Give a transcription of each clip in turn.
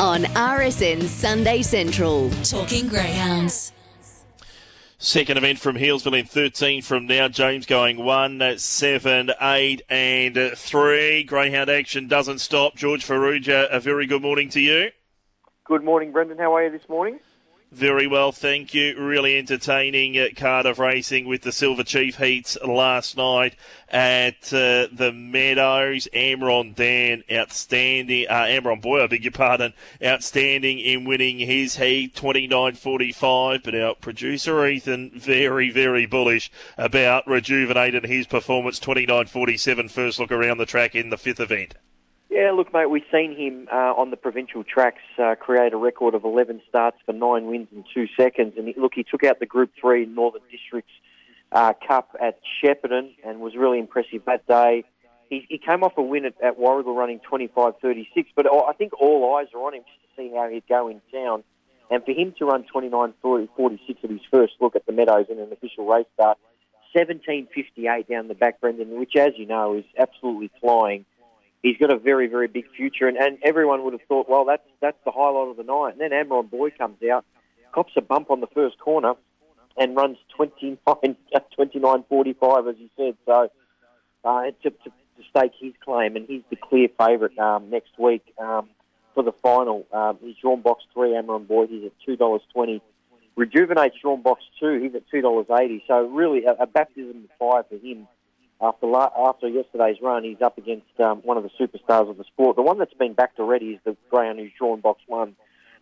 on RSN Sunday Central. Talking Greyhounds. Second event from Healesville in 13 from now. James going 1, 7, 8, and 3. Greyhound action doesn't stop. George Farrugia, a very good morning to you. Good morning, Brendan. How are you this morning? Very well, thank you. Really entertaining at Cardiff Racing with the Silver Chief heats last night at uh, the Meadows. Amron Dan, outstanding. Uh, Amron Boy, I beg your pardon, outstanding in winning his heat, 29.45. But our producer Ethan, very, very bullish about rejuvenating his performance, 29.47. First look around the track in the fifth event. Yeah, look, mate, we've seen him uh, on the provincial tracks uh, create a record of 11 starts for nine wins in two seconds. And he, look, he took out the Group 3 Northern Districts uh, Cup at Shepparton and was really impressive that day. He, he came off a win at, at Warragul running 25.36, but I think all eyes are on him just to see how he'd go in town. And for him to run 29.46 at his first look at the Meadows in an official race start, 17.58 down the back, Brendan, which, as you know, is absolutely flying he's got a very, very big future. And, and everyone would have thought, well, that's that's the highlight of the night. And then Amron Boy comes out, cops a bump on the first corner, and runs 29, 29.45, as you said. So uh, to, to, to stake his claim, and he's the clear favourite um, next week um, for the final. Um, he's drawn box three, Amron Boy. He's at $2.20. Rejuvenate drawn box two. He's at $2.80. So really a, a baptism of fire for him after la- after yesterday's run, he's up against um, one of the superstars of the sport. The one that's been backed already is the greyhound who's drawn box one.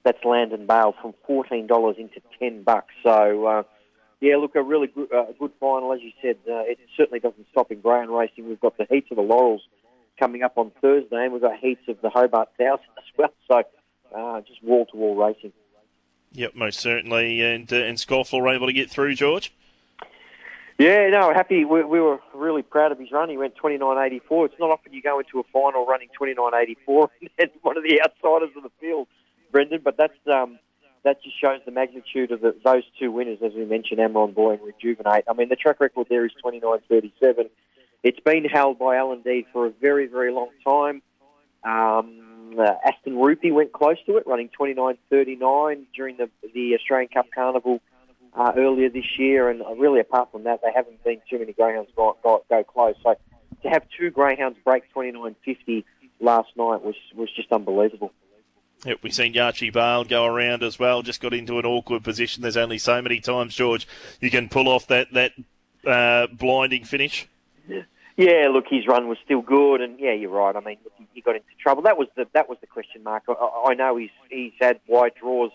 That's Landon Bale from fourteen dollars into ten bucks. So uh, yeah, look, a really good, uh, good final, as you said. Uh, it certainly doesn't stop in greyhound racing. We've got the heats of the Laurels coming up on Thursday, and we've got heats of the Hobart Thousand as well. So uh, just wall to wall racing. Yep, most certainly. And uh, and Scoffle were able to get through, George. Yeah, no, happy. We, we were really proud of his run. He went 29.84. It's not often you go into a final running 29.84 and one of the outsiders of the field, Brendan. But that's um, that just shows the magnitude of the, those two winners, as we mentioned, Amron Boy and Rejuvenate. I mean, the track record there is 29.37. It's been held by Allen Deed for a very, very long time. Um, uh, Aston Rupee went close to it, running 29.39 during the the Australian Cup Carnival uh, earlier this year, and really apart from that, they haven't been too many greyhounds go, go, go close. So to have two greyhounds break 29.50 last night was was just unbelievable. Yep, we've seen Yachi Bale go around as well. Just got into an awkward position. There's only so many times, George, you can pull off that that uh, blinding finish. Yeah, look, his run was still good, and yeah, you're right. I mean, he got into trouble. That was the that was the question mark. I, I know he's he's had wide draws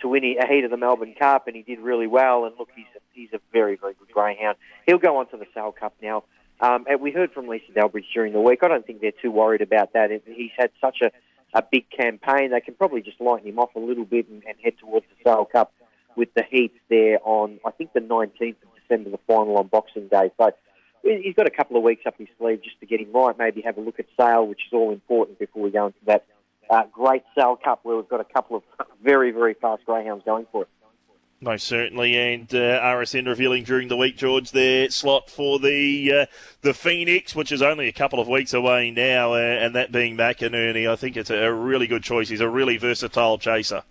to win a heat of the Melbourne Cup, and he did really well. And look, he's a, he's a very very good greyhound. He'll go on to the Sale Cup now. Um, and we heard from Lisa Delbridge during the week. I don't think they're too worried about that. He's had such a, a big campaign. They can probably just lighten him off a little bit and, and head towards the Sale Cup with the heats there on, I think, the 19th of December, the final on Boxing Day. So he's got a couple of weeks up his sleeve just to get him right. Maybe have a look at Sale, which is all important before we go into that uh, great Sale Cup where we've got a couple of very, very fast greyhounds going for it. Most certainly, and uh, RSN revealing during the week, George, their slot for the uh, the Phoenix, which is only a couple of weeks away now, uh, and that being McInerney. I think it's a really good choice. He's a really versatile chaser.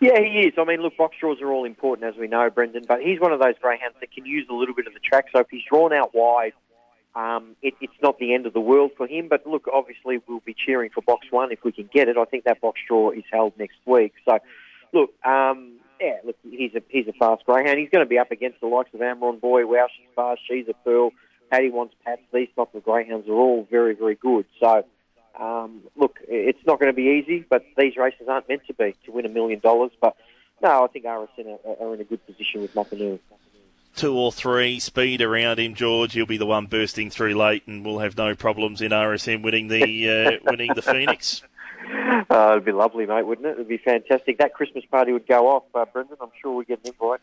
Yeah, he is. I mean, look, box draws are all important, as we know, Brendan, but he's one of those greyhounds that can use a little bit of the track. So if he's drawn out wide, um, it, it's not the end of the world for him, but look, obviously we'll be cheering for box one if we can get it. I think that box draw is held next week. So, look, um, yeah, look, he's a he's a fast greyhound. He's going to be up against the likes of Amron Boy. Wow, she's fast. She's a pearl. Paddy wants Pats. These type of greyhounds are all very very good. So, um, look, it's not going to be easy, but these races aren't meant to be to win a million dollars. But no, I think RSN are, are in a good position with McInerney two or three speed around him, George. He'll be the one bursting through late, and we'll have no problems in RSN winning the uh, winning the Phoenix. Uh, it'd be lovely, mate, wouldn't it? It'd be fantastic. That Christmas party would go off, uh, Brendan. I'm sure we'd get an invite.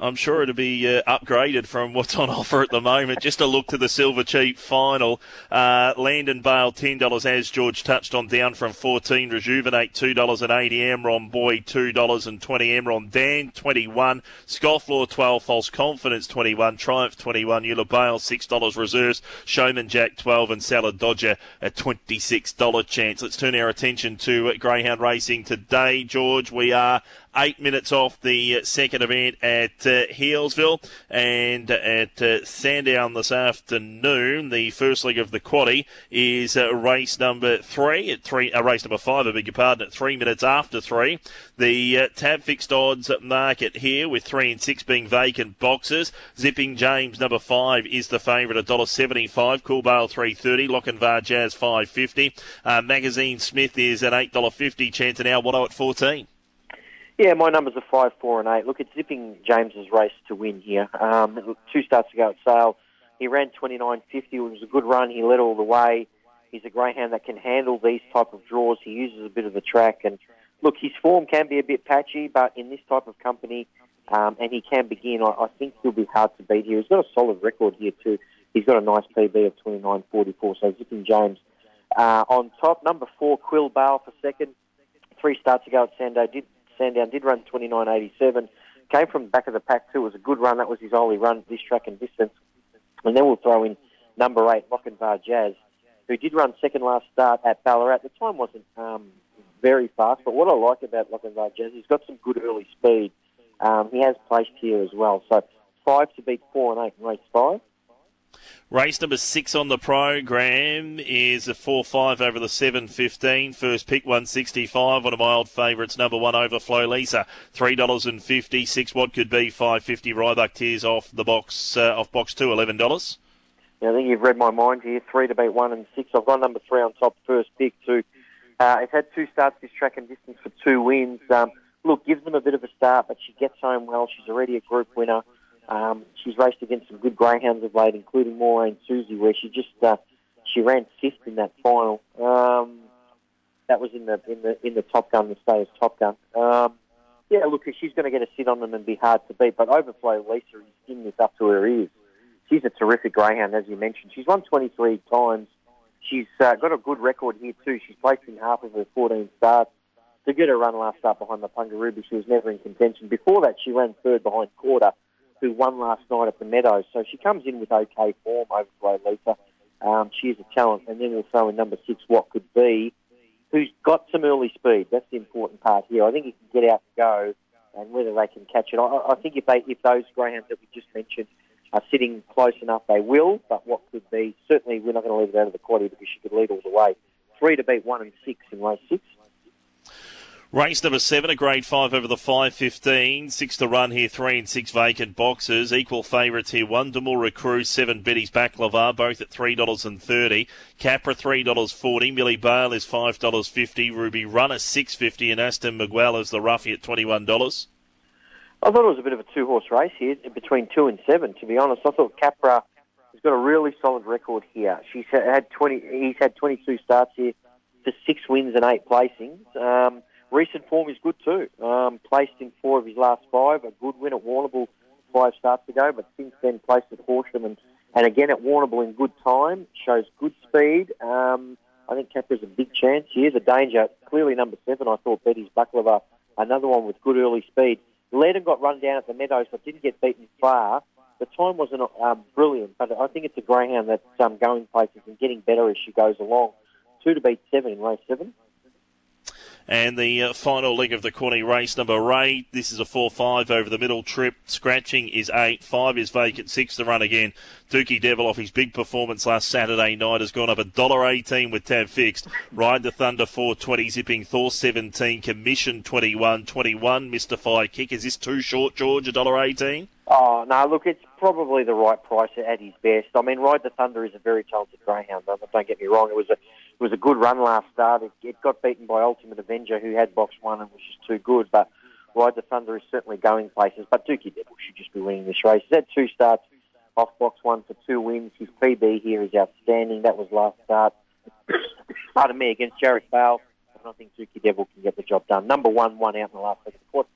I'm sure it'll be uh, upgraded from what's on offer at the moment. Just a look to the Silver Chief final. Uh, Landon Bale, $10 as George touched on, down from 14 Rejuvenate, $2.80. Emron Boy, $2.20. Emron Dan, 21 Scofflaw, 12 False Confidence, 21 Triumph, 21 Eula Bale, $6 Reserves. Showman Jack, 12 and Salad Dodger, a $26 chance. Let's turn our attention to Greyhound Racing today, George. We are eight minutes off the second event at uh, Healesville and at uh, Sandown this afternoon. The first leg of the quaddy is uh, race number three at three, uh, race number five, I beg your pardon, at three minutes after three. The uh, tab fixed odds market here with three and six being vacant boxes. Zipping James number five is the favourite, at $1.75. Cool Bale 330. Lochinvar Jazz 550. Uh, Magazine Smith is an $8.50 chance an hour. What at 14? Yeah, my numbers are five, four, and eight. Look, it's zipping James's race to win here. Um, two starts ago at Sale, he ran 29.50. It was a good run. He led all the way. He's a greyhound that can handle these type of draws. He uses a bit of the track, and look, his form can be a bit patchy, but in this type of company, um, and he can begin. I, I think he'll be hard to beat here. He's got a solid record here too. He's got a nice PB of 29.44. So zipping James uh, on top. Number four, Quill Bale for second. Three starts ago at Sandown did Sandown did run 29.87. Came from back of the pack too. It was a good run. That was his only run this track and distance. And then we'll throw in number eight, Lochinvar Jazz, who did run second last start at Ballarat. The time wasn't um, very fast, but what I like about Lochinvar Jazz, he's got some good early speed. Um, he has placed here as well. So five to beat four and eight in race five. Race number six on the program is a 4 5 over the 7.15. First pick 165. One of my old favourites, number one Overflow Lisa. $3.50. Six what could be 550 Rybuck Tears off the box, uh, off box two, $11. Yeah, I think you've read my mind here. Three to beat one and six. I've got number three on top, first pick too. Uh, it's had two starts this track and distance for two wins. Um, look, gives them a bit of a start, but she gets home well. She's already a group winner. Um, she's raced against some good greyhounds of late, including Maureen Susie, where she just uh, she ran fifth in that final. Um, that was in the in the in the Top Gun, the Stayers Top Gun. Um, yeah, look, she's going to get a sit on them and be hard to beat. But Overflow Lisa is in this up to her ears. She's a terrific greyhound, as you mentioned. She's won 23 times. She's uh, got a good record here too. She's placed in half of her 14 starts. To get her run last start behind the Pungaruba, she was never in contention. Before that, she ran third behind Quarter who won last night at the Meadows. So she comes in with okay form, Overflow Lisa. Um, she is a talent. And then we'll throw in number six, What Could Be, who's got some early speed. That's the important part here. I think he can get out and go, and whether they can catch it. I, I think if they, if those greyhounds that we just mentioned are sitting close enough, they will. But what could be, certainly we're not going to leave it out of the quaddy because she could lead all the way. Three to beat one and six in race six. Race number seven, a grade five over the 5.15. Six to run here, three and six vacant boxes. Equal favourites here. One Demora Cruz, seven Betty's Baklava, both at $3.30. Capra, $3.40. Millie Bale is $5.50. Ruby Runner, six fifty, And Aston Miguel is the roughie at $21. I thought it was a bit of a two horse race here between two and seven, to be honest. I thought Capra has got a really solid record here. She's had 20, he's had 22 starts here for six wins and eight placings. Um, recent form is good too. Um, placed in four of his last five, a good win at Warrnambool five starts ago, but since then placed at Horsham and, and again at Warrnambool in good time, shows good speed. Um, I think Capra's a big chance. He is a danger. Clearly number seven, I thought Betty's Baklava, another one with good early speed. Led got run down at the Meadows, but didn't get beaten far. The time wasn't um, brilliant, but I think it's a greyhound that's um, going places and getting better as she goes along. Two to beat seven in race seven. And the uh, final leg of the Corny race, number eight. This is a 4 5 over the middle trip. Scratching is eight. Five is vacant. Six to run again. Dookie Devil off his big performance last Saturday night has gone up a dollar eighteen with tab fixed. Ride the Thunder 420, zipping Thor 17, Commission 21, 21, Mystify Kick. Is this too short, George? A dollar eighteen? Oh no! Look, it's probably the right price at his best. I mean, Ride the Thunder is a very talented greyhound. Don't get me wrong; it was a it was a good run last start. It, it got beaten by Ultimate Avenger, who had box one and was just too good. But Ride the Thunder is certainly going places. But Dookie Devil should just be winning this race. He's had two starts off box one for two wins. His PB here is outstanding. That was last start. Pardon me, against Jarrett Bale. And I think Dookie Devil can get the job done. Number one, one out in the last second quarter.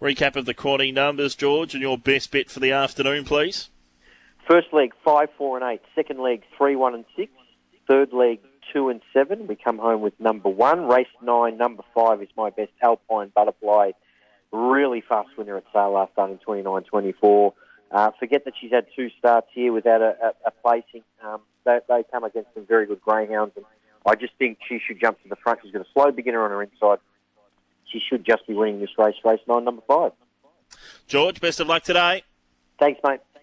recap of the quaddy numbers, George, and your best bet for the afternoon, please. First leg, 5, 4 and 8. Second leg, 3, 1 and 6. Third leg, 2 and 7. We come home with number 1. Race 9, number 5 is my best Alpine Butterfly. Really fast winner at sale last start in 29-24. Uh, forget that she's had two starts here without a, a, a placing. Um, they, they come against some very good greyhounds, and I just think she should jump to the front. She's got a slow beginner on her inside. She should just be winning this race, race nine, number five. George, best of luck today. Thanks, mate.